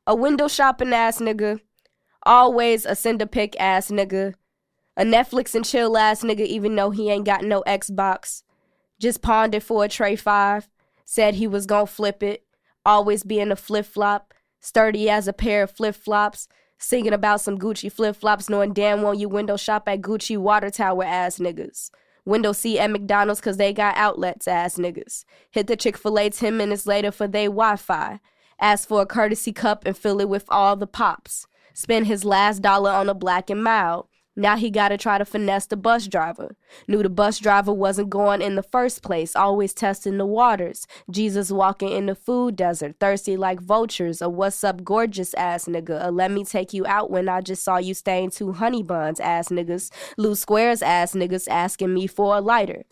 A window shopping ass nigga. Always a send a ass nigga. A Netflix and chill ass nigga, even though he ain't got no Xbox. Just pawned it for a Tray 5. Said he was gonna flip it. Always being a flip flop. Sturdy as a pair of flip flops. Singing about some Gucci flip flops, knowing damn well you window shop at Gucci water tower ass niggas. Window seat at McDonald's cause they got outlets ass niggas. Hit the Chick fil A 10 minutes later for they Wi Fi. Ask for a courtesy cup and fill it with all the pops. Spend his last dollar on a black and mild. Now he gotta try to finesse the bus driver. Knew the bus driver wasn't going in the first place, always testing the waters. Jesus walking in the food desert, thirsty like vultures. A what's up, gorgeous ass nigga. A let me take you out when I just saw you staying two honey buns ass niggas. Loose squares ass niggas asking me for a lighter.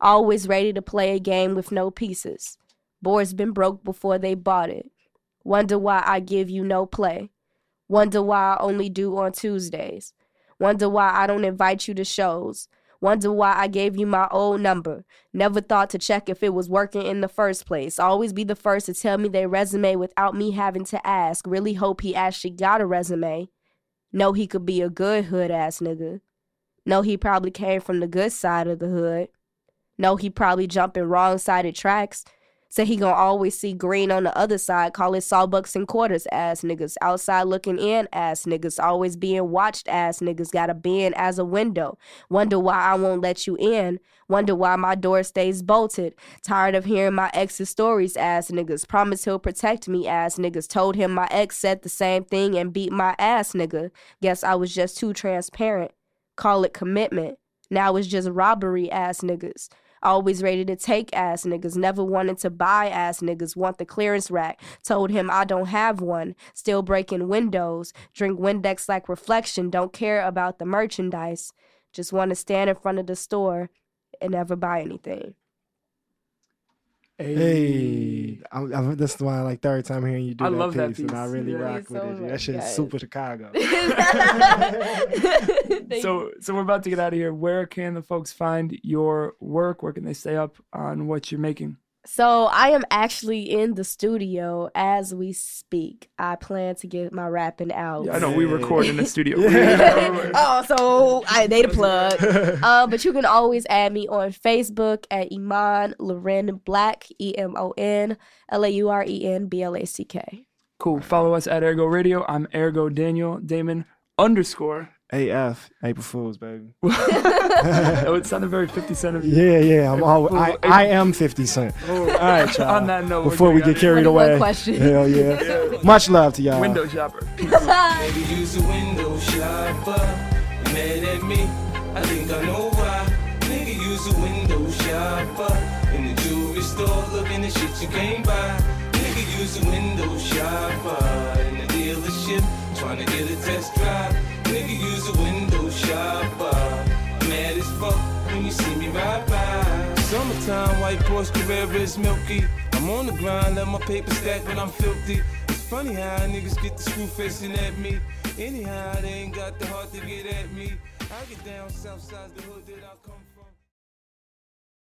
Always ready to play a game with no pieces. Boards been broke before they bought it. Wonder why I give you no play. Wonder why I only do on Tuesdays. Wonder why I don't invite you to shows. Wonder why I gave you my old number. Never thought to check if it was working in the first place. Always be the first to tell me their resume without me having to ask. Really hope he actually got a resume. Know he could be a good hood ass nigga. Know he probably came from the good side of the hood. Know he probably jumping wrong sided tracks. Say he gonna always see green on the other side, call it sawbucks and quarters ass niggas. Outside looking in ass niggas. Always being watched ass niggas. Got a bin as a window. Wonder why I won't let you in. Wonder why my door stays bolted. Tired of hearing my ex's stories ass niggas. Promise he'll protect me ass niggas. Told him my ex said the same thing and beat my ass nigga. Guess I was just too transparent. Call it commitment. Now it's just robbery ass niggas. Always ready to take ass niggas. Never wanted to buy ass niggas. Want the clearance rack. Told him I don't have one. Still breaking windows. Drink Windex like reflection. Don't care about the merchandise. Just want to stand in front of the store and never buy anything. Hey, I'm, I'm, this is my like third time hearing you do I that love that piece, and I really Yeah. rock Thank with it. so That much, shit is super Chicago. (laughs) (laughs) So so we're about to get out of here. Where can the folks find your work? Where can they stay up on what you're making? So I am actually in the studio as we speak. I plan to get my rapping out. Yeah, I know we record in the studio. (laughs) (laughs) oh, so I they the plug. um, (laughs) but you can always add me on Facebook at Emon Lauren Black, E M O N L A U R E N B L A C K. Cool. Follow us at Ergo Radio. I'm Ergo Daniel Damon underscore. AF, April Fools, baby. oh, it sounded very 50 Cent of you. Yeah, yeah. I'm all, I, I am 50 Cent. All right, y'all. (laughs) On that note, we're before we get carried one away, question. hell (laughs) yeah. Much love to y'all. Window shopper. (laughs) Baby, use a window shopper. Mad at me? I think I know why. Nigga, use a window shopper. In the jewelry store, looking at shit you can't buy. Nigga, use a window shopper. In the dealership, tryna get a test drive. Nigga use a window shopper. Mad as fuck when you see me ride by. Summertime, white Porsche Carrera is milky. I'm on the grind, let my paper stack when I'm filthy. It's funny how niggas get the screw facing at me. Anyhow, they ain't got the heart to get at me. I get down south side the hood that I come.